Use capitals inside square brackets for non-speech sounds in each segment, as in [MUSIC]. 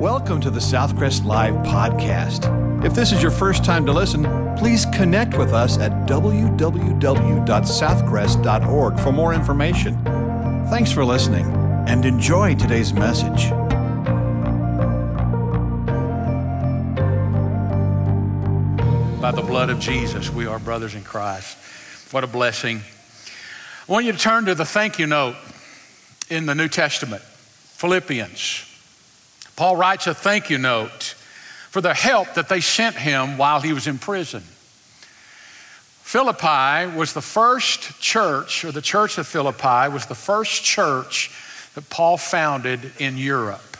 Welcome to the Southcrest Live podcast. If this is your first time to listen, please connect with us at www.southcrest.org for more information. Thanks for listening and enjoy today's message. By the blood of Jesus, we are brothers in Christ. What a blessing. I want you to turn to the thank you note in the New Testament, Philippians. Paul writes a thank you note for the help that they sent him while he was in prison. Philippi was the first church, or the church of Philippi was the first church that Paul founded in Europe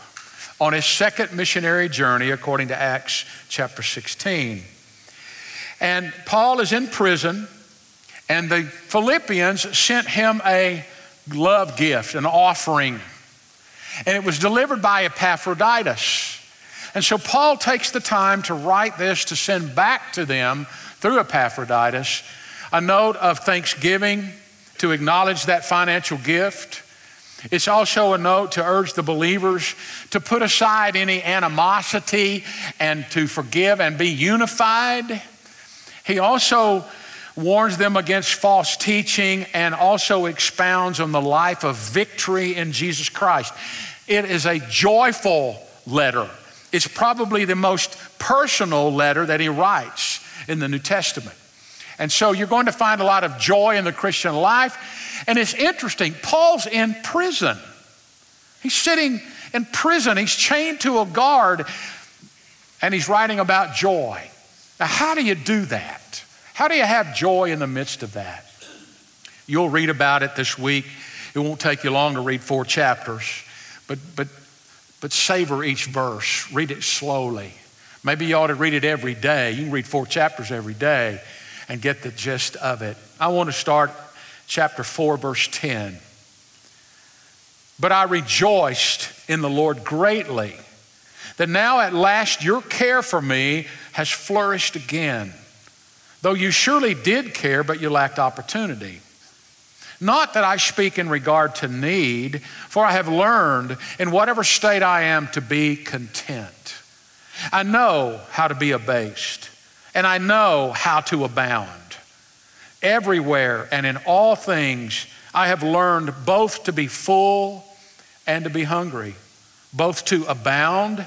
on his second missionary journey, according to Acts chapter 16. And Paul is in prison, and the Philippians sent him a love gift, an offering. And it was delivered by Epaphroditus. And so Paul takes the time to write this to send back to them through Epaphroditus a note of thanksgiving to acknowledge that financial gift. It's also a note to urge the believers to put aside any animosity and to forgive and be unified. He also warns them against false teaching and also expounds on the life of victory in Jesus Christ. It is a joyful letter. It's probably the most personal letter that he writes in the New Testament. And so you're going to find a lot of joy in the Christian life. And it's interesting, Paul's in prison. He's sitting in prison, he's chained to a guard, and he's writing about joy. Now, how do you do that? How do you have joy in the midst of that? You'll read about it this week. It won't take you long to read four chapters, but, but, but savor each verse. Read it slowly. Maybe you ought to read it every day. You can read four chapters every day and get the gist of it. I want to start chapter 4, verse 10. But I rejoiced in the Lord greatly that now at last your care for me has flourished again. Though you surely did care, but you lacked opportunity. Not that I speak in regard to need, for I have learned in whatever state I am to be content. I know how to be abased, and I know how to abound. Everywhere and in all things, I have learned both to be full and to be hungry, both to abound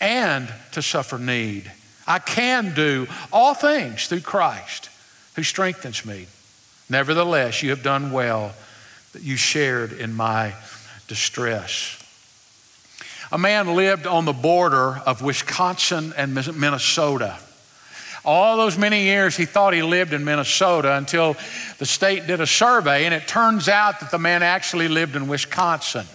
and to suffer need. I can do all things through Christ who strengthens me. Nevertheless, you have done well that you shared in my distress. A man lived on the border of Wisconsin and Minnesota. All those many years he thought he lived in Minnesota until the state did a survey, and it turns out that the man actually lived in Wisconsin.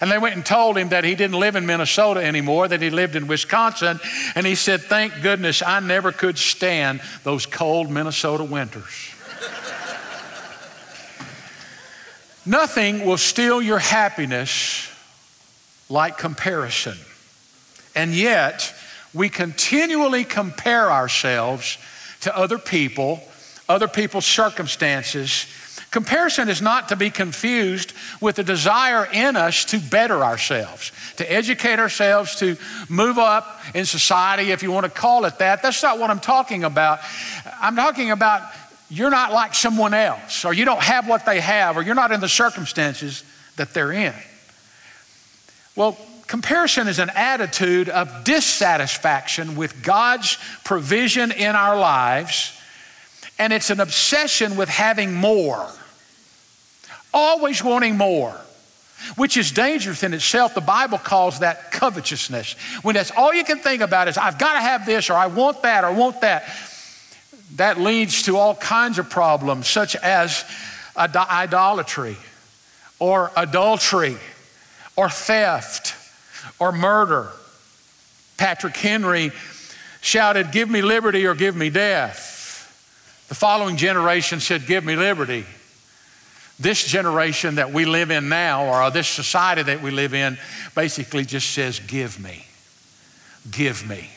And they went and told him that he didn't live in Minnesota anymore, that he lived in Wisconsin. And he said, Thank goodness I never could stand those cold Minnesota winters. [LAUGHS] Nothing will steal your happiness like comparison. And yet, we continually compare ourselves to other people, other people's circumstances, Comparison is not to be confused with the desire in us to better ourselves, to educate ourselves, to move up in society, if you want to call it that. That's not what I'm talking about. I'm talking about you're not like someone else, or you don't have what they have, or you're not in the circumstances that they're in. Well, comparison is an attitude of dissatisfaction with God's provision in our lives and it's an obsession with having more, always wanting more, which is dangerous in itself. The Bible calls that covetousness. When that's all you can think about is, I've got to have this, or I want that, or I want that. That leads to all kinds of problems, such as idolatry, or adultery, or theft, or murder. Patrick Henry shouted, Give me liberty or give me death. The following generation said, Give me liberty. This generation that we live in now, or this society that we live in, basically just says, Give me. Give me.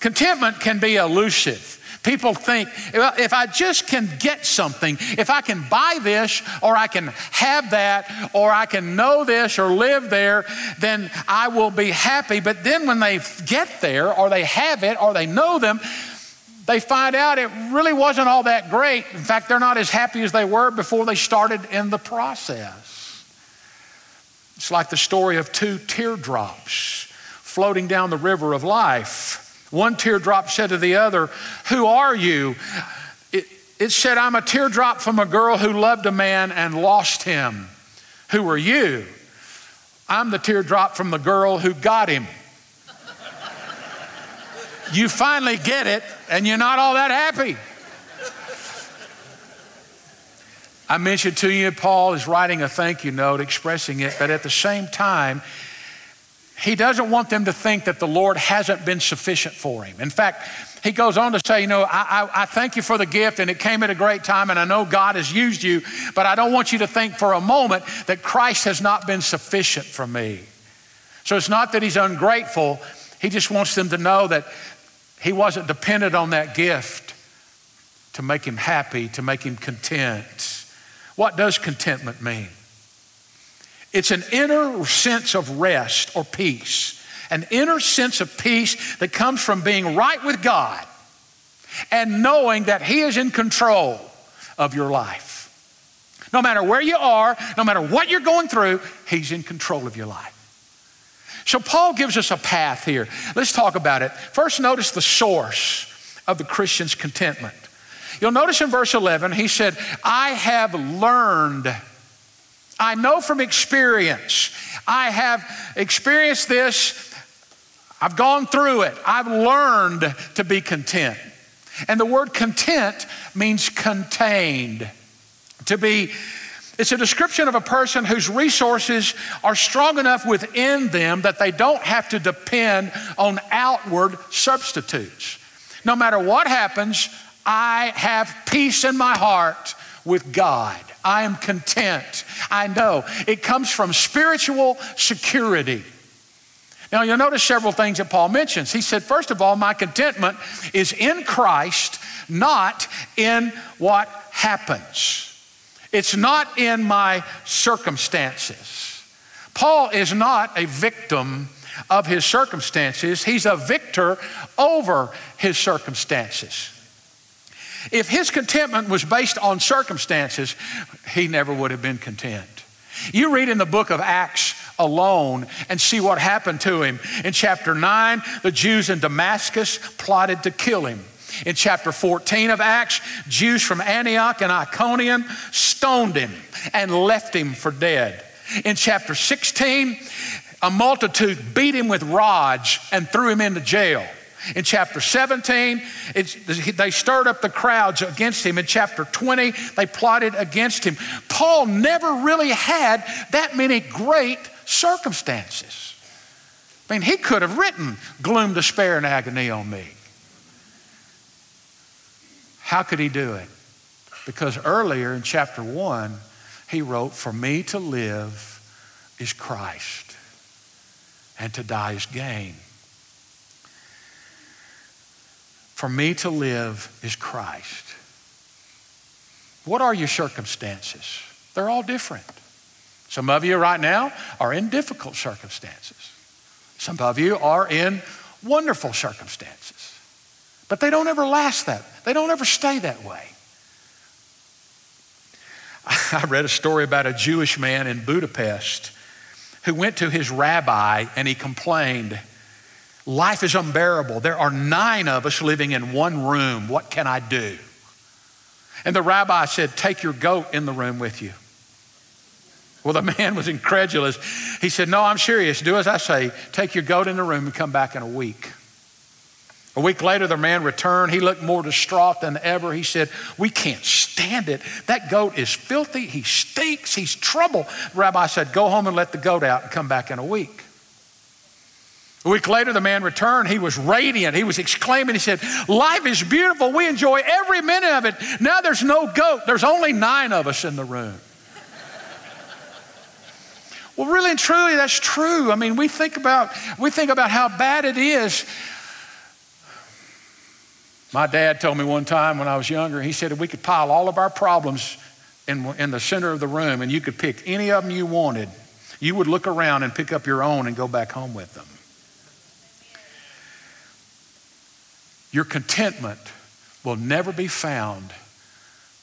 Contentment can be elusive. People think, well, if I just can get something, if I can buy this, or I can have that, or I can know this, or live there, then I will be happy. But then when they get there, or they have it, or they know them, they find out it really wasn't all that great. In fact, they're not as happy as they were before they started in the process. It's like the story of two teardrops floating down the river of life. One teardrop said to the other, Who are you? It, it said, I'm a teardrop from a girl who loved a man and lost him. Who are you? I'm the teardrop from the girl who got him. You finally get it, and you're not all that happy. I mentioned to you, Paul is writing a thank you note expressing it, but at the same time, he doesn't want them to think that the Lord hasn't been sufficient for him. In fact, he goes on to say, You know, I, I, I, thank you for the gift and it came at a great time, and I know God has used you, but I don't want you to think for a moment that Christ has not been sufficient for me. So it's not that he's ungrateful, he just wants them to know that he wasn't dependent on that gift to make him happy, to make him content. What does contentment mean? It's an inner sense of rest or peace, an inner sense of peace that comes from being right with God and knowing that He is in control of your life. No matter where you are, no matter what you're going through, He's in control of your life. So, Paul gives us a path here. Let's talk about it. First, notice the source of the Christian's contentment. You'll notice in verse 11, he said, I have learned I know from experience. I have experienced this. I've gone through it. I've learned to be content. And the word content means contained. To be, it's a description of a person whose resources are strong enough within them that they don't have to depend on outward substitutes. No matter what happens, I have peace in my heart with God. I am content. I know it comes from spiritual security. Now, you'll notice several things that Paul mentions. He said, first of all, my contentment is in Christ, not in what happens. It's not in my circumstances. Paul is not a victim of his circumstances, he's a victor over his circumstances. If his contentment was based on circumstances, he never would have been content. You read in the book of Acts alone and see what happened to him. In chapter 9, the Jews in Damascus plotted to kill him. In chapter 14 of Acts, Jews from Antioch and Iconium stoned him and left him for dead. In chapter 16, a multitude beat him with rods and threw him into jail. In chapter 17, they stirred up the crowds against him. In chapter 20, they plotted against him. Paul never really had that many great circumstances. I mean, he could have written gloom, despair, and agony on me. How could he do it? Because earlier in chapter 1, he wrote, For me to live is Christ, and to die is gain. For me to live is Christ. What are your circumstances? They're all different. Some of you right now are in difficult circumstances. Some of you are in wonderful circumstances. But they don't ever last that. They don't ever stay that way. [LAUGHS] I read a story about a Jewish man in Budapest who went to his rabbi and he complained Life is unbearable. There are nine of us living in one room. What can I do? And the rabbi said, Take your goat in the room with you. Well, the [LAUGHS] man was incredulous. He said, No, I'm serious. Do as I say. Take your goat in the room and come back in a week. A week later, the man returned. He looked more distraught than ever. He said, We can't stand it. That goat is filthy. He stinks. He's trouble. The rabbi said, Go home and let the goat out and come back in a week. A week later, the man returned. He was radiant. He was exclaiming, He said, Life is beautiful. We enjoy every minute of it. Now there's no goat, there's only nine of us in the room. well, really and truly, that's true. I mean, we think about, we think about how bad it is. My dad told me one time when I was younger, he said if we could pile all of our problems in, in the center of the room and you could pick any of them you wanted, you would look around and pick up your own and go back home with them. Your contentment will never be found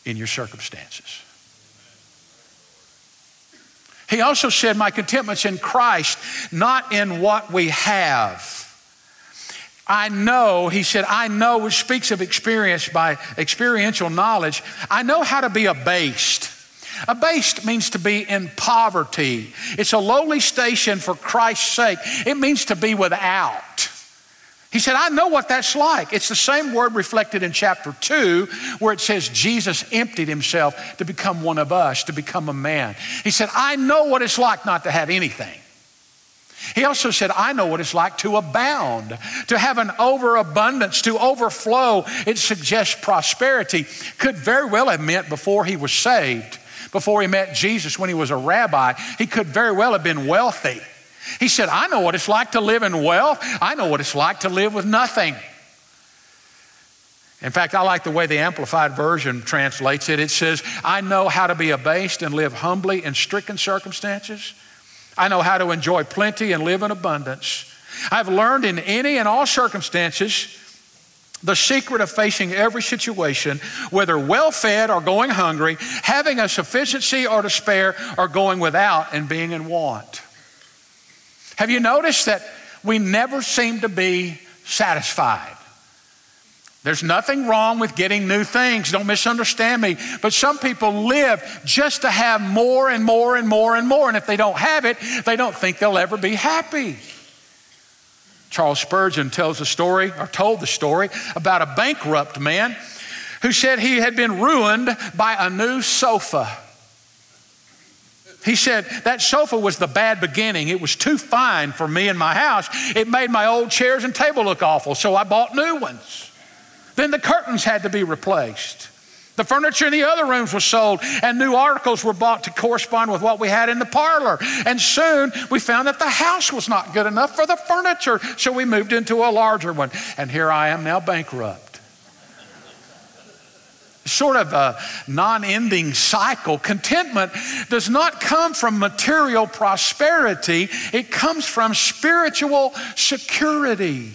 in your circumstances. He also said, My contentment's in Christ, not in what we have. I know, he said, I know, which speaks of experience by experiential knowledge. I know how to be abased. Abased means to be in poverty. It's a lowly station for Christ's sake. It means to be without. He said, I know what that's like. It's the same word reflected in chapter 2, where it says Jesus emptied himself to become one of us, to become a man. He said, I know what it's like not to have anything. He also said, I know what it's like to abound, to have an overabundance, to overflow. It suggests prosperity. Could very well have meant before he was saved, before he met Jesus when he was a rabbi, he could very well have been wealthy. He said, I know what it's like to live in wealth, I know what it's like to live with nothing. In fact, I like the way the Amplified Version translates it. It says, I know how to be abased and live humbly in stricken circumstances. I know how to enjoy plenty and live in abundance. I've learned in any and all circumstances the secret of facing every situation, whether well fed or going hungry, having a sufficiency or to spare, or going without and being in want. Have you noticed that we never seem to be satisfied? There's nothing wrong with getting new things. Don't misunderstand me. But some people live just to have more and more and more and more. And if they don't have it, they don't think they'll ever be happy. Charles Spurgeon tells the story, or told the story, about a bankrupt man who said he had been ruined by a new sofa. He said, That sofa was the bad beginning. It was too fine for me and my house. It made my old chairs and table look awful, so I bought new ones. Then the curtains had to be replaced. The furniture in the other rooms was sold, and new articles were bought to correspond with what we had in the parlor. And soon we found that the house was not good enough for the furniture, so we moved into a larger one. And here I am now bankrupt sort of a non ending cycle. Contentment does not come from material prosperity, it comes from spiritual security.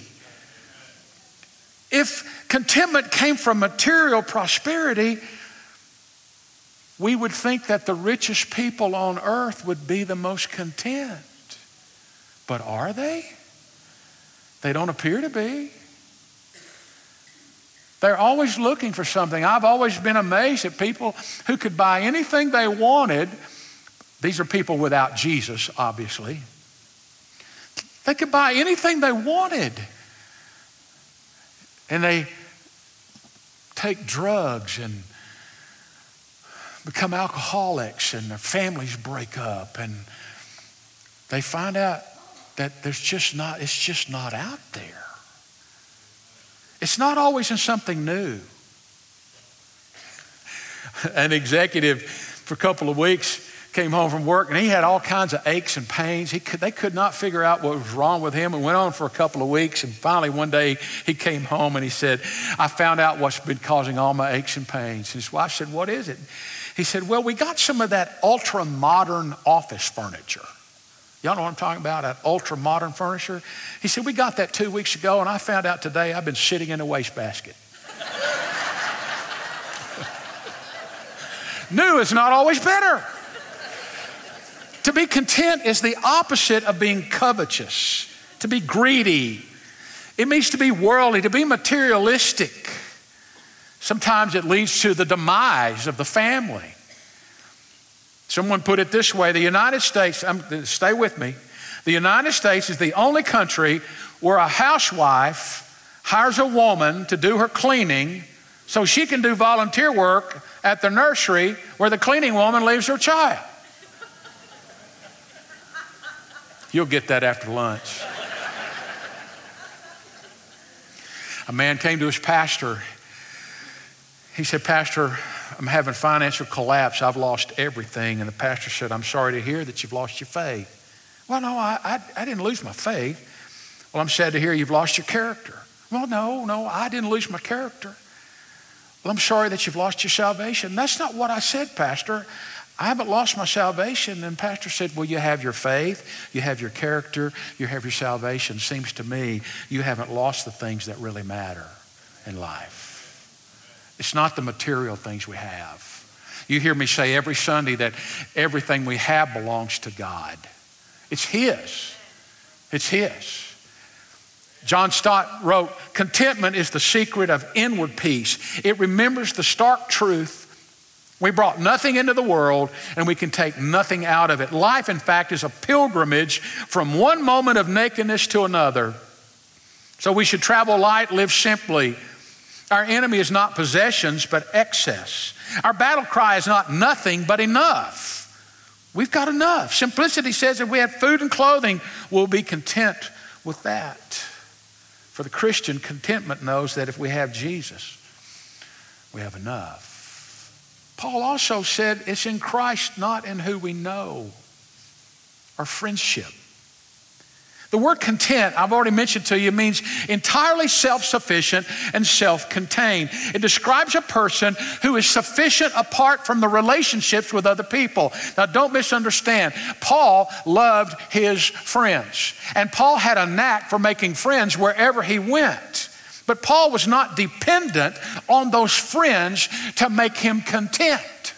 If contentment came from material prosperity, we would think that the richest people on earth would be the most content. But are they? They don't appear to be. They're always looking for something. I've always been amazed at people who could buy anything they wanted. These are people without Jesus, obviously. They could buy anything they wanted. And they take drugs and become alcoholics, and their families break up, and they find out that there's just not, it's just not out there. It's not always in something new. [LAUGHS] An executive for a couple of weeks came home from work and he had all kinds of aches and pains. He could, they could not figure out what was wrong with him and went on for a couple of weeks. And finally, one day, he came home and he said, I found out what's been causing all my aches and pains. And his wife said, What is it? He said, Well, we got some of that ultra modern office furniture. Y'all know what I'm talking about? That ultra modern furniture. He said, We got that two weeks ago, and I found out today I've been sitting in a wastebasket. [LAUGHS] New is not always better. To be content is the opposite of being covetous, to be greedy. It means to be worldly, to be materialistic. Sometimes it leads to the demise of the family. Someone put it this way the United States, um, stay with me, the United States is the only country where a housewife hires a woman to do her cleaning so she can do volunteer work at the nursery where the cleaning woman leaves her child. You'll get that after lunch. A man came to his pastor. He said, Pastor, I'm having financial collapse. I've lost everything. And the pastor said, I'm sorry to hear that you've lost your faith. Well, no, I, I, I didn't lose my faith. Well, I'm sad to hear you've lost your character. Well, no, no, I didn't lose my character. Well, I'm sorry that you've lost your salvation. That's not what I said, Pastor. I haven't lost my salvation. And Pastor said, Well, you have your faith, you have your character, you have your salvation. Seems to me you haven't lost the things that really matter in life. It's not the material things we have. You hear me say every Sunday that everything we have belongs to God. It's His. It's His. John Stott wrote, Contentment is the secret of inward peace. It remembers the stark truth. We brought nothing into the world and we can take nothing out of it. Life, in fact, is a pilgrimage from one moment of nakedness to another. So we should travel light, live simply. Our enemy is not possessions, but excess. Our battle cry is not nothing, but enough. We've got enough. Simplicity says if we have food and clothing, we'll be content with that. For the Christian, contentment knows that if we have Jesus, we have enough. Paul also said it's in Christ, not in who we know, our friendship. The word content, I've already mentioned to you, means entirely self sufficient and self contained. It describes a person who is sufficient apart from the relationships with other people. Now, don't misunderstand. Paul loved his friends, and Paul had a knack for making friends wherever he went. But Paul was not dependent on those friends to make him content.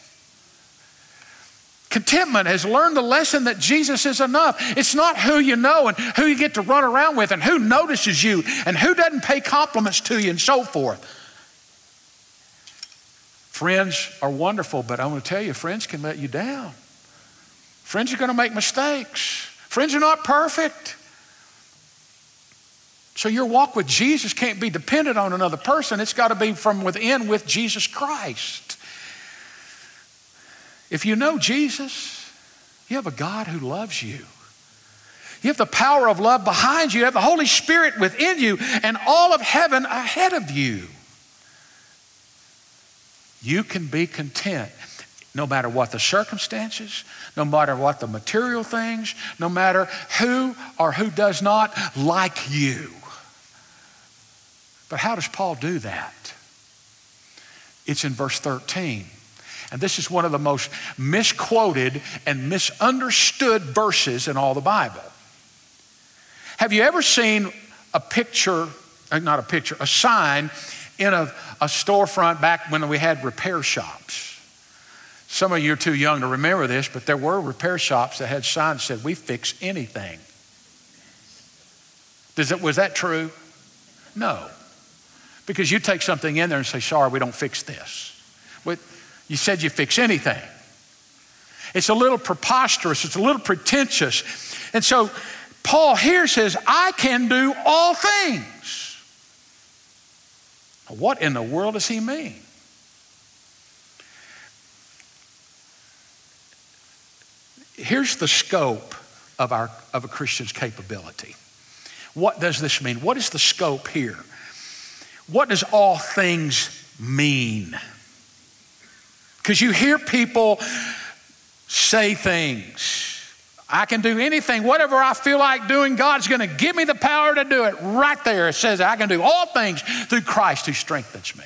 Contentment has learned the lesson that Jesus is enough. It's not who you know and who you get to run around with and who notices you and who doesn't pay compliments to you and so forth. Friends are wonderful, but I'm going to tell you, friends can let you down. Friends are going to make mistakes. Friends are not perfect. So your walk with Jesus can't be dependent on another person. It's got to be from within with Jesus Christ. If you know Jesus, you have a God who loves you. You have the power of love behind you. You have the Holy Spirit within you and all of heaven ahead of you. You can be content no matter what the circumstances, no matter what the material things, no matter who or who does not like you. But how does Paul do that? It's in verse 13. And this is one of the most misquoted and misunderstood verses in all the Bible. Have you ever seen a picture, uh, not a picture, a sign in a, a storefront back when we had repair shops? Some of you are too young to remember this, but there were repair shops that had signs that said, We fix anything. Does it, was that true? No. Because you take something in there and say, Sorry, we don't fix this. You said you fix anything. It's a little preposterous, it's a little pretentious. And so Paul here says, I can do all things. What in the world does he mean? Here's the scope of, our, of a Christian's capability. What does this mean? What is the scope here? What does all things mean? Because you hear people say things. I can do anything, whatever I feel like doing, God's going to give me the power to do it. Right there, it says, I can do all things through Christ who strengthens me.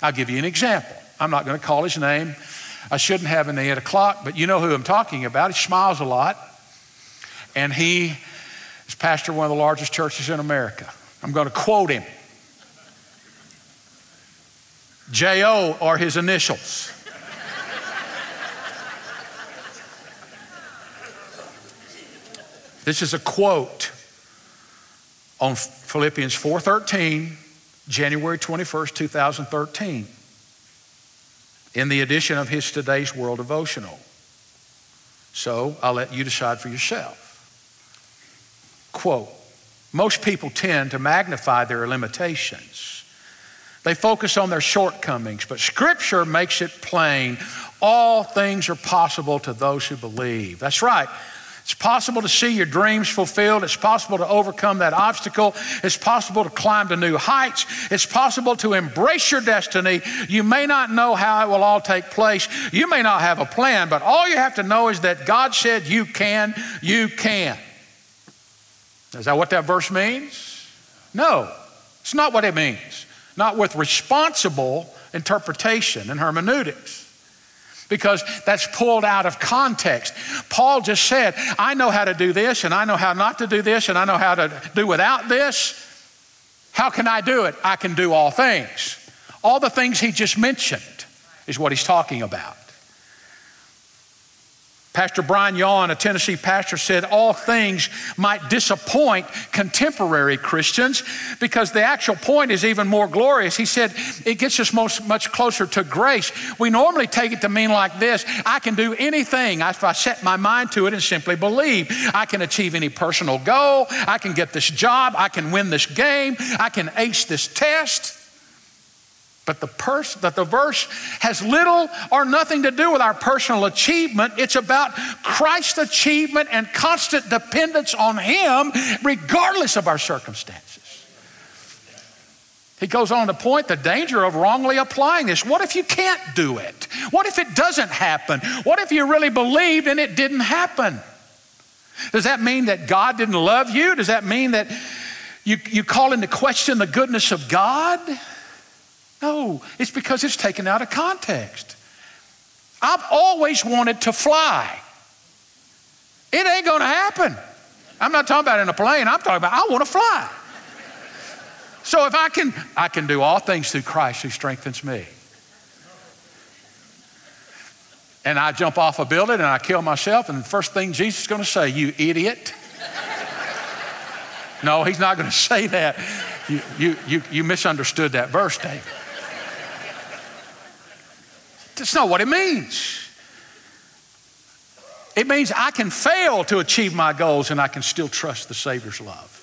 I'll give you an example. I'm not going to call his name. I shouldn't have in the 8 o'clock, but you know who I'm talking about. He smiles a lot, and he is pastor of one of the largest churches in America. I'm going to quote him. J.O. are his initials. this is a quote on Philippians 4:13, January 21st, 2013, in the edition of his Today's Word devotional. So I'll let you decide for yourself. Quote, most people tend to magnify their limitations they focus on their shortcomings, but Scripture makes it plain all things are possible to those who believe. That's right. It's possible to see your dreams fulfilled. It's possible to overcome that obstacle. It's possible to climb to new heights. It's possible to embrace your destiny. You may not know how it will all take place. You may not have a plan, but all you have to know is that God said you can, you can. Is that what that verse means? No, it's not what it means. Not with responsible interpretation and hermeneutics because that's pulled out of context. Paul just said, I know how to do this, and I know how not to do this, and I know how to do without this. How can I do it? I can do all things. All the things he just mentioned is what he's talking about. Pastor Brian Yawn, a Tennessee pastor, said all things might disappoint contemporary Christians because the actual point is even more glorious. He said it gets us most, much closer to grace. We normally take it to mean like this I can do anything if I set my mind to it and simply believe. I can achieve any personal goal, I can get this job, I can win this game, I can ace this test. But the, pers- that the verse has little or nothing to do with our personal achievement. It's about Christ's achievement and constant dependence on Him, regardless of our circumstances. He goes on to point the danger of wrongly applying this. What if you can't do it? What if it doesn't happen? What if you really believed and it didn't happen? Does that mean that God didn't love you? Does that mean that you, you call into question the goodness of God? No, it's because it's taken out of context. I've always wanted to fly. It ain't to happen. I'm not talking about in a plane. I'm talking about I want to fly. So if I can, I can do all things through Christ who strengthens me. And I jump off a building and I kill myself, and the first thing Jesus is going to say, You idiot. [LAUGHS] no, he's not going [LAUGHS] to say that. You, you, you, you misunderstood that verse, David. That's not what it means. It means I can fail to achieve my goals and I can still trust the Savior's love.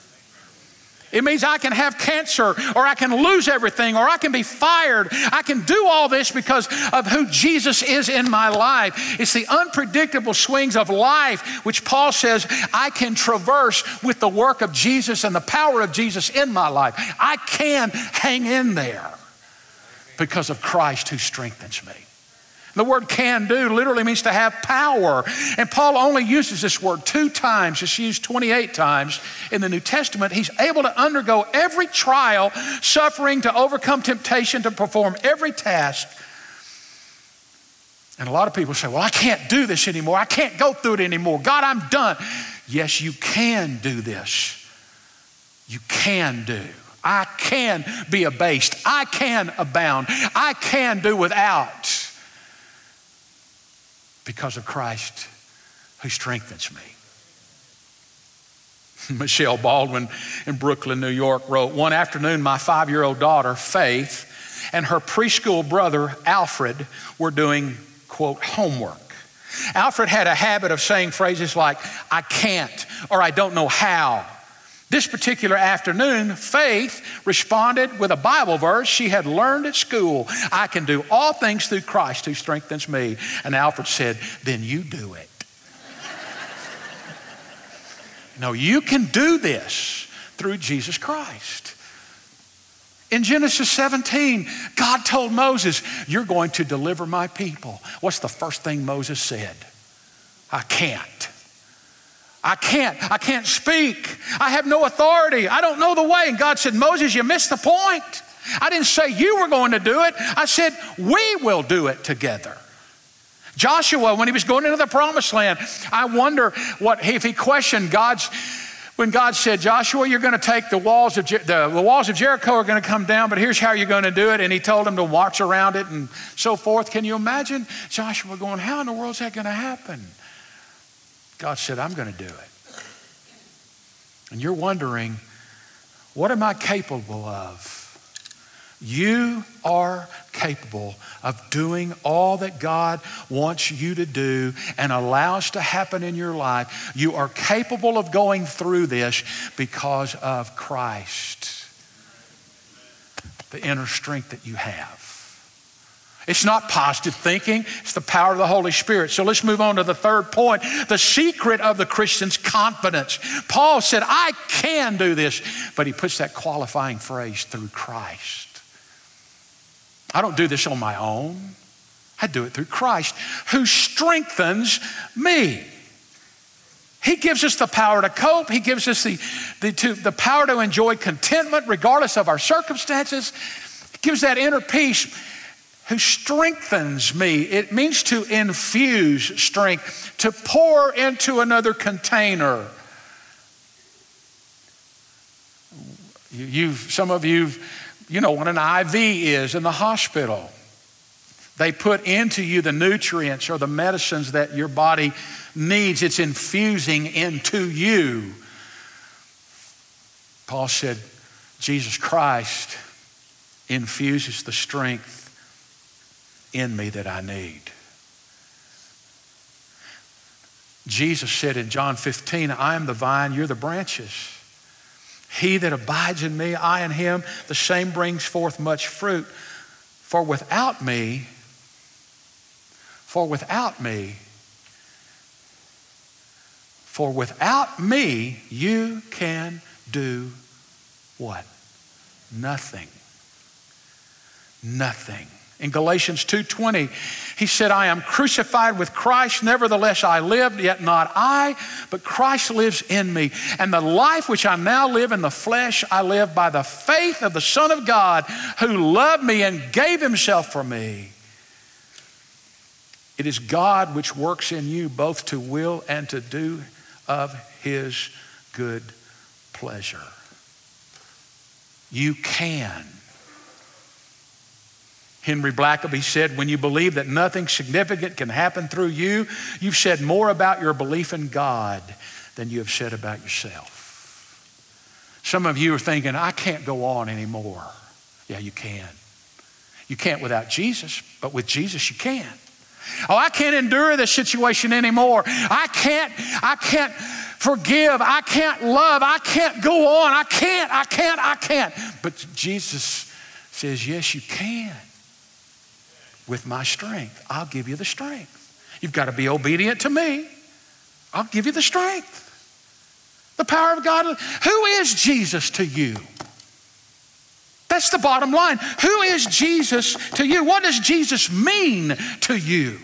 It means I can have cancer or I can lose everything or I can be fired. I can do all this because of who Jesus is in my life. It's the unpredictable swings of life which Paul says I can traverse with the work of Jesus and the power of Jesus in my life. I can hang in there because of Christ who strengthens me. The word can do literally means to have power. And Paul only uses this word two times. It's used 28 times in the New Testament. He's able to undergo every trial, suffering, to overcome temptation, to perform every task. And a lot of people say, Well, I can't do this anymore. I can't go through it anymore. God, I'm done. Yes, you can do this. You can do. I can be abased. I can abound. I can do without because of Christ who strengthens me. [LAUGHS] Michelle Baldwin in Brooklyn, New York wrote One afternoon, my five year old daughter, Faith, and her preschool brother, Alfred, were doing, quote, homework. Alfred had a habit of saying phrases like, I can't, or I don't know how. This particular afternoon, Faith responded with a Bible verse she had learned at school I can do all things through Christ who strengthens me. And Alfred said, Then you do it. [LAUGHS] no, you can do this through Jesus Christ. In Genesis 17, God told Moses, You're going to deliver my people. What's the first thing Moses said? I can't. I can't. I can't speak. I have no authority. I don't know the way. And God said, Moses, you missed the point. I didn't say you were going to do it. I said, we will do it together. Joshua, when he was going into the promised land, I wonder what if he questioned God's when God said, Joshua, you're going to take the walls of Jer- the, the walls of Jericho are going to come down, but here's how you're going to do it. And he told him to march around it and so forth. Can you imagine Joshua going, How in the world is that going to happen? God said, I'm going to do it. And you're wondering, what am I capable of? You are capable of doing all that God wants you to do and allows to happen in your life. You are capable of going through this because of Christ, the inner strength that you have. It's not positive thinking, it's the power of the Holy Spirit. So let's move on to the third point the secret of the Christian's confidence. Paul said, I can do this, but he puts that qualifying phrase through Christ. I don't do this on my own, I do it through Christ who strengthens me. He gives us the power to cope. He gives us the, the, to, the power to enjoy contentment regardless of our circumstances. He gives that inner peace who strengthens me. It means to infuse strength, to pour into another container. You've, some of you, you know what an IV is in the hospital. They put into you the nutrients or the medicines that your body needs. It's infusing into you. Paul said, Jesus Christ infuses the strength in me that I need. Jesus said in John 15, I am the vine, you're the branches. He that abides in me, I in him, the same brings forth much fruit. For without me, for without me, for without me, you can do what? Nothing. Nothing. In Galatians 2:20, he said, "I am crucified with Christ, nevertheless I live, yet not I, but Christ lives in me. And the life which I now live in the flesh, I live by the faith of the Son of God, who loved me and gave himself for me." It is God which works in you both to will and to do of his good pleasure. You can Henry Blackaby said, When you believe that nothing significant can happen through you, you've said more about your belief in God than you have said about yourself. Some of you are thinking, I can't go on anymore. Yeah, you can. You can't without Jesus, but with Jesus, you can. Oh, I can't endure this situation anymore. I can't, I can't forgive. I can't love. I can't go on. I can't, I can't, I can't. But Jesus says, Yes, you can with my strength. I'll give you the strength. You've got to be obedient to me. I'll give you the strength. The power of God. Who is Jesus to you? That's the bottom line. Who is Jesus to you? What does Jesus mean to you?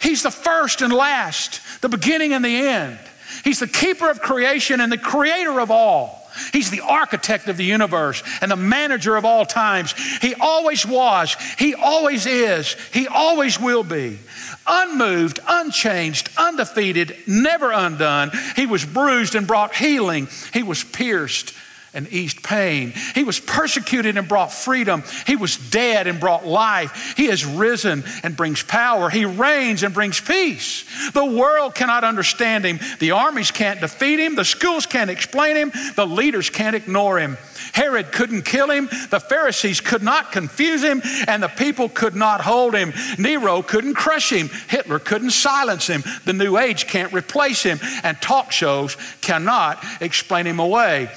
He's the first and last, the beginning and the end. He's the keeper of creation and the creator of all. He's the architect of the universe and the manager of all times. He always was, He always is, He always will be. Unmoved, unchanged, undefeated, never undone. He was bruised and brought healing. He was pierced and eased pain. He was persecuted and brought freedom. He was dead and brought life. He has risen and brings power. He reigns and brings peace. The world cannot understand him. The armies can't defeat him. The schools can't explain him. The leaders can't ignore him. Herod couldn't kill him. The Pharisees could not confuse him. And the people could not hold him. Nero couldn't crush him. Hitler couldn't silence him. The New Age can't replace him. And talk shows cannot explain him away.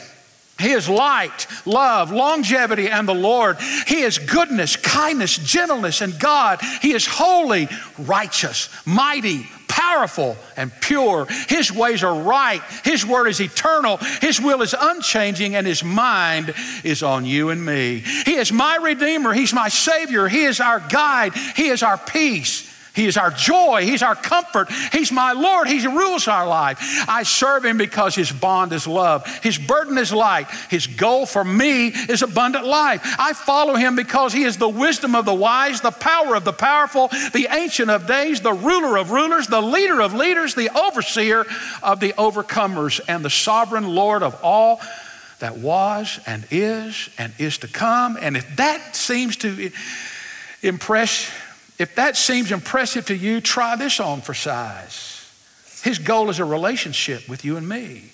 He is light, love, longevity, and the Lord. He is goodness, kindness, gentleness, and God. He is holy, righteous, mighty, powerful, and pure. His ways are right. His word is eternal. His will is unchanging, and His mind is on you and me. He is my Redeemer. He's my Savior. He is our guide. He is our peace. He is our joy. He's our comfort. He's my Lord. He rules our life. I serve Him because His bond is love. His burden is light. His goal for me is abundant life. I follow Him because He is the wisdom of the wise, the power of the powerful, the ancient of days, the ruler of rulers, the leader of leaders, the overseer of the overcomers, and the sovereign Lord of all that was and is and is to come. And if that seems to impress if that seems impressive to you, try this on for size. His goal is a relationship with you and me.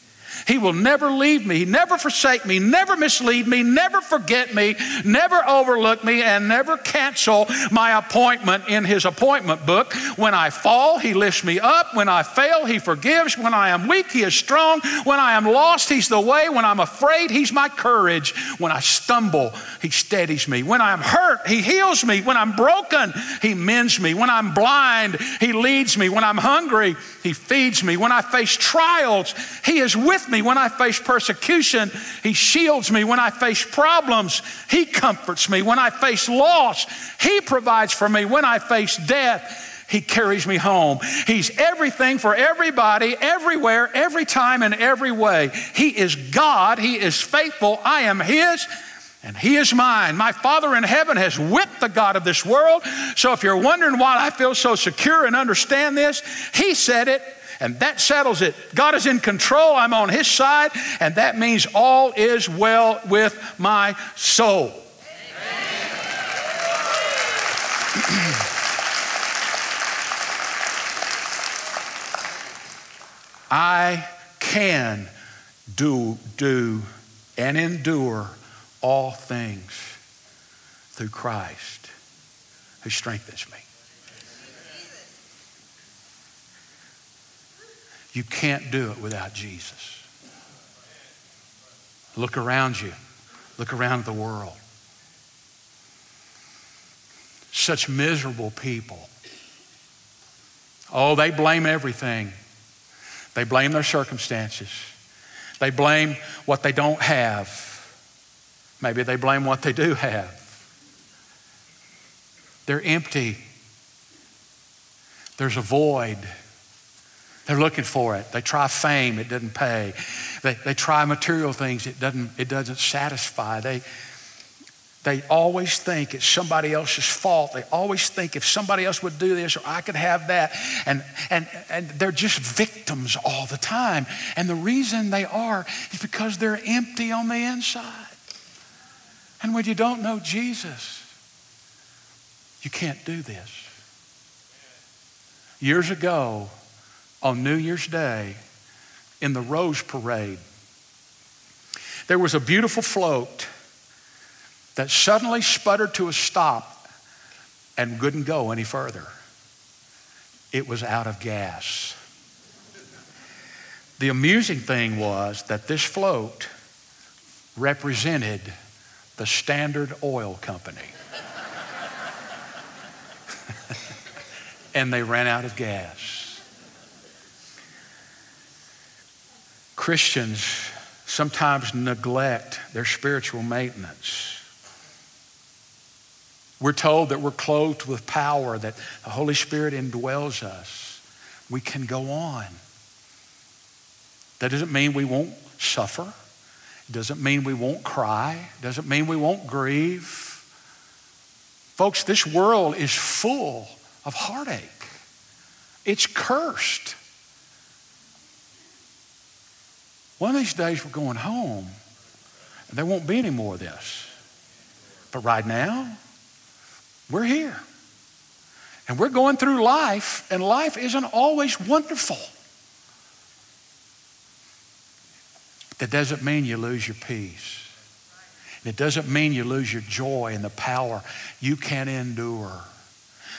He will never leave me, He never forsake me, never mislead me, never forget me, never overlook me, and never cancel my appointment in His appointment book. When I fall, He lifts me up. When I fail, He forgives. When I am weak, He is strong. When I am lost, He's the way. When I'm afraid, He's my courage. When I stumble, He steadies me. When I'm hurt, He heals me. When I'm broken, He mends me. When I'm blind, He leads me. When I'm hungry, He feeds me. When I face trials, He is with me me when I face persecution. He shields me when I face problems. He comforts me when I face loss. He provides for me when I face death. He carries me home. He's everything for everybody, everywhere, every time, and every way. He is God. He is faithful. I am His. And he is mine. My Father in heaven has whipped the God of this world. So if you're wondering why I feel so secure and understand this, he said it, and that settles it. God is in control. I'm on his side, and that means all is well with my soul. [CLEARS THROAT] I can do, do, and endure all things through Christ who strengthens me. You can't do it without Jesus. Look around you, look around the world. Such miserable people. Oh, they blame everything they blame their circumstances. They blame what they don't have. Maybe they blame what they do have. They're empty. There's a void. They're looking for it. They try fame, it doesn't pay. They, they try material things, it doesn't, it doesn't satisfy. They, they always think it's somebody else's fault. They always think if somebody else would do this or I could have that. And, and, and they're just victims all the time. And the reason they are is because they're empty on the inside. And when you don't know Jesus, you can't do this. Years ago, on New Year's Day, in the Rose Parade, there was a beautiful float that suddenly sputtered to a stop and couldn't go any further. It was out of gas. The amusing thing was that this float represented the Standard Oil Company. [LAUGHS] and they ran out of gas. Christians sometimes neglect their spiritual maintenance. We're told that we're clothed with power, that the Holy Spirit indwells us. We can go on. That doesn't mean we won't suffer. It doesn't mean we won't cry. It doesn't mean we won't grieve. Folks, this world is full of heartache. It's cursed. One of these days we're going home, and there won't be any more of this. But right now, we're here. And we're going through life, and life isn't always wonderful. That doesn't mean you lose your peace. It doesn't mean you lose your joy and the power you can endure.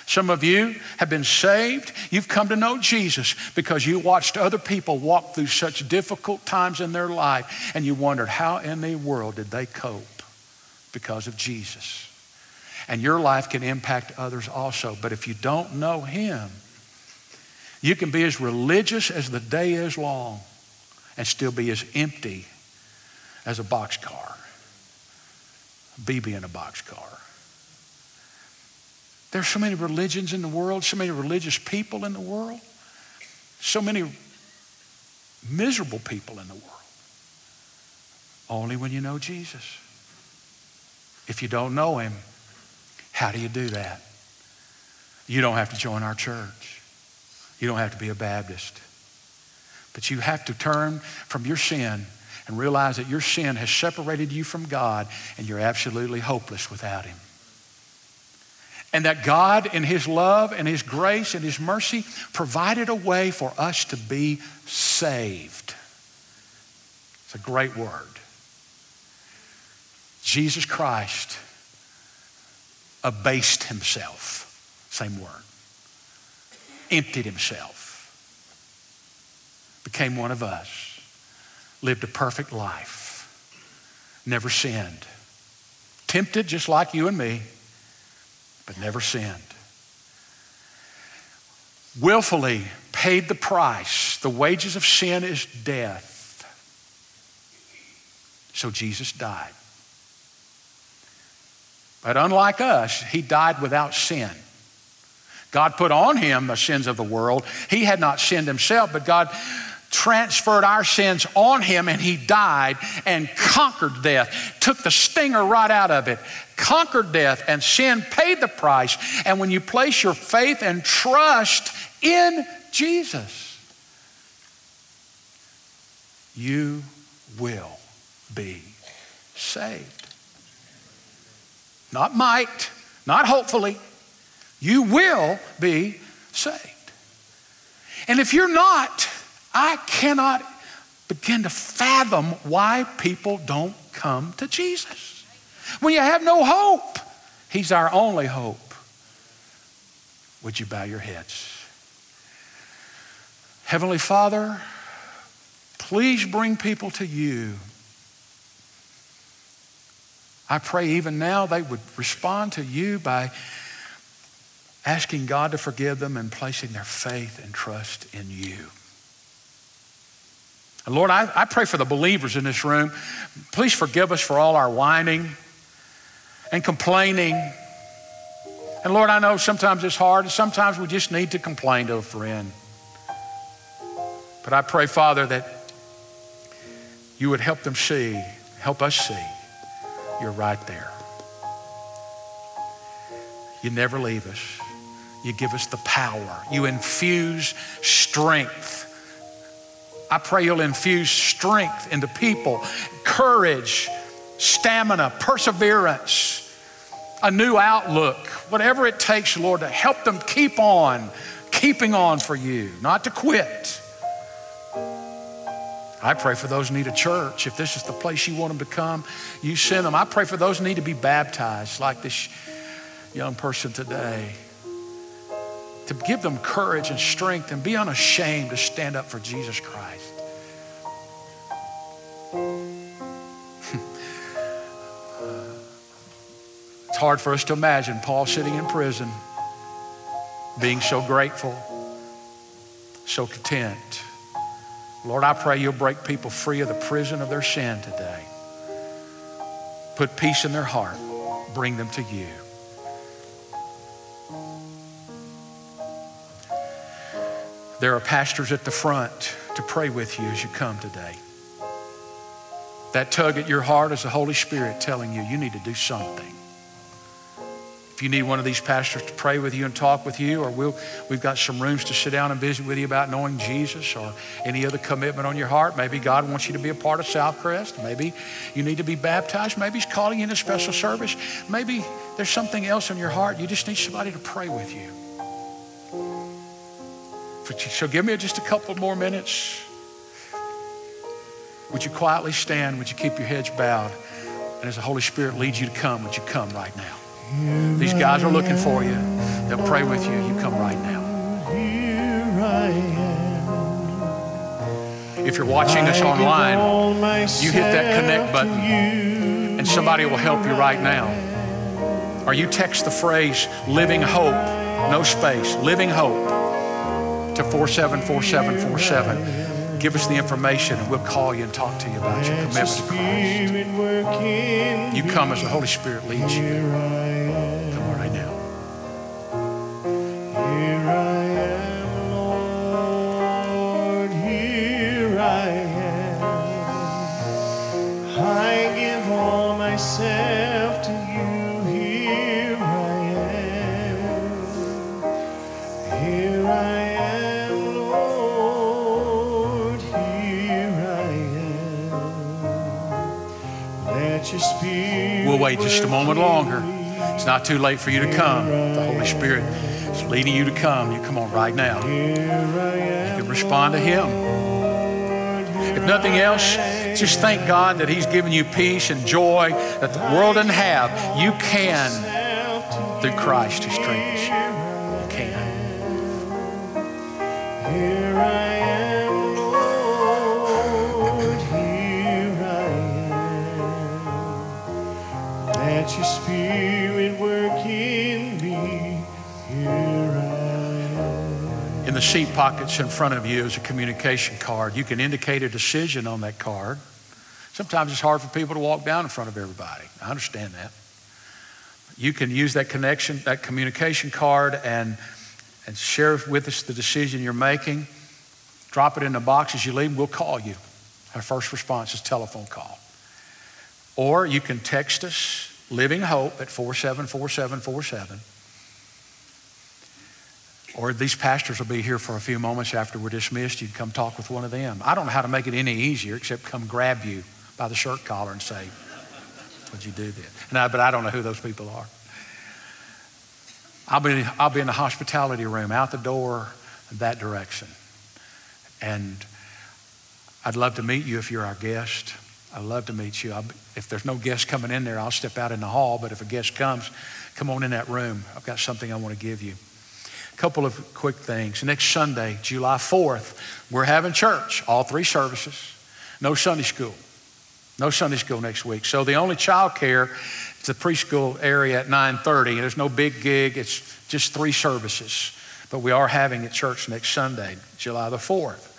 Some of you have been saved. You've come to know Jesus because you watched other people walk through such difficult times in their life and you wondered, how in the world did they cope because of Jesus? and your life can impact others also. But if you don't know Him, you can be as religious as the day is long and still be as empty as a boxcar, a BB in a boxcar. There's so many religions in the world, so many religious people in the world, so many miserable people in the world. Only when you know Jesus. If you don't know Him, how do you do that? You don't have to join our church. You don't have to be a Baptist. But you have to turn from your sin and realize that your sin has separated you from God and you're absolutely hopeless without Him. And that God, in His love and His grace and His mercy, provided a way for us to be saved. It's a great word. Jesus Christ abased himself. Same word. Emptied himself. Became one of us. Lived a perfect life. Never sinned. Tempted just like you and me, but never sinned. Willfully paid the price. The wages of sin is death. So Jesus died. But unlike us, he died without sin. God put on him the sins of the world. He had not sinned himself, but God transferred our sins on him and he died and conquered death, took the stinger right out of it, conquered death, and sin paid the price. And when you place your faith and trust in Jesus, you will be saved. Not might, not hopefully. You will be saved. And if you're not, I cannot begin to fathom why people don't come to Jesus. When you have no hope, He's our only hope. Would you bow your heads? Heavenly Father, please bring people to you. I pray even now they would respond to you by asking God to forgive them and placing their faith and trust in you. And Lord, I, I pray for the believers in this room. Please forgive us for all our whining and complaining. And Lord, I know sometimes it's hard, and sometimes we just need to complain to a friend. But I pray, Father, that you would help them see, help us see, you're right there. You never leave us. You give us the power. You infuse strength I pray you'll infuse strength into people, courage, stamina, perseverance, a new outlook, whatever it takes, Lord, to help them keep on, keeping on for you, not to quit. I pray for those who need a church. If this is the place you want them to come, you send them. I pray for those who need to be baptized, like this young person today to give them courage and strength and be unashamed to stand up for Jesus Christ. [LAUGHS] it's hard for us to imagine Paul sitting in prison, being so grateful, so content. Lord, I pray you'll break people free of the prison of their sin today. Put peace in their heart, bring them to you. There are pastors at the front to pray with you as you come today. That tug at your heart is the Holy Spirit telling you you need to do something. If you need one of these pastors to pray with you and talk with you, or we'll, we've got some rooms to sit down and visit with you about knowing Jesus or any other commitment on your heart. Maybe God wants you to be a part of Southcrest. Maybe you need to be baptized. Maybe He's calling you in a special service. Maybe there's something else in your heart. You just need somebody to pray with you. So give me just a couple more minutes. Would you quietly stand? Would you keep your heads bowed? And as the Holy Spirit leads you to come, would you come right now? These guys are looking for you. They'll pray with you. You come right now. If you're watching us online, you hit that connect button and somebody will help you right now. Or you text the phrase living hope, no space, living hope to 474747. Give us the information and we'll call you and talk to you about your commitment to Christ. You come as the Holy Spirit leads you. Wait just a moment longer. It's not too late for you to come. The Holy Spirit is leading you to come. You come on right now. You can respond to Him. If nothing else, just thank God that He's given you peace and joy that the world doesn't have. You can through Christ who strengthens seat pockets in front of you is a communication card. You can indicate a decision on that card. Sometimes it's hard for people to walk down in front of everybody. I understand that. You can use that connection, that communication card, and and share with us the decision you're making. Drop it in the box as you leave. We'll call you. Our first response is telephone call. Or you can text us, Living Hope, at 474747. Or these pastors will be here for a few moments after we're dismissed. You'd come talk with one of them. I don't know how to make it any easier except come grab you by the shirt collar and say, Would you do this? And I, but I don't know who those people are. I'll be, I'll be in the hospitality room, out the door, that direction. And I'd love to meet you if you're our guest. I'd love to meet you. I'll, if there's no guest coming in there, I'll step out in the hall. But if a guest comes, come on in that room. I've got something I want to give you. Couple of quick things. Next Sunday, July 4th, we're having church, all three services. No Sunday school. No Sunday school next week. So the only child care is the preschool area at 9:30. There's no big gig. It's just three services. But we are having at church next Sunday, July the 4th.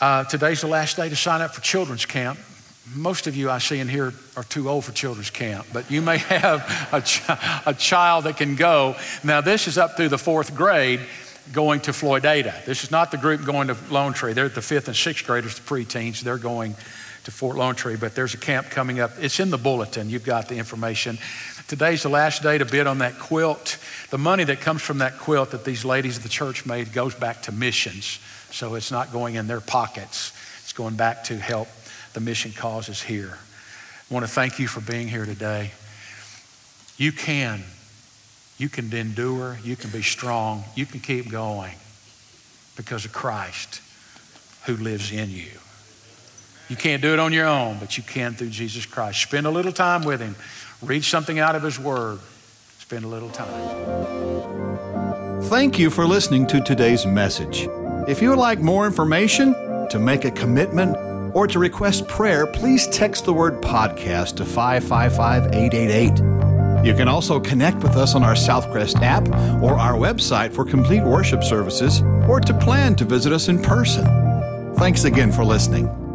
Uh, today's the last day to sign up for children's camp. Most of you I see in here are too old for children's camp, but you may [LAUGHS] have a, ch- a child that can go. Now, this is up through the fourth grade going to Floydada. This is not the group going to Lone Tree. They're the fifth and sixth graders, the preteens. They're going to Fort Lone Tree, but there's a camp coming up. It's in the bulletin. You've got the information. Today's the last day to bid on that quilt. The money that comes from that quilt that these ladies of the church made goes back to missions. So it's not going in their pockets, it's going back to help the mission causes here. I want to thank you for being here today. You can. You can endure. You can be strong. You can keep going because of Christ who lives in you. You can't do it on your own, but you can through Jesus Christ. Spend a little time with Him. Read something out of His Word. Spend a little time. Thank you for listening to today's message. If you would like more information, to make a commitment, or to request prayer, please text the word podcast to 555 888. You can also connect with us on our Southcrest app or our website for complete worship services or to plan to visit us in person. Thanks again for listening.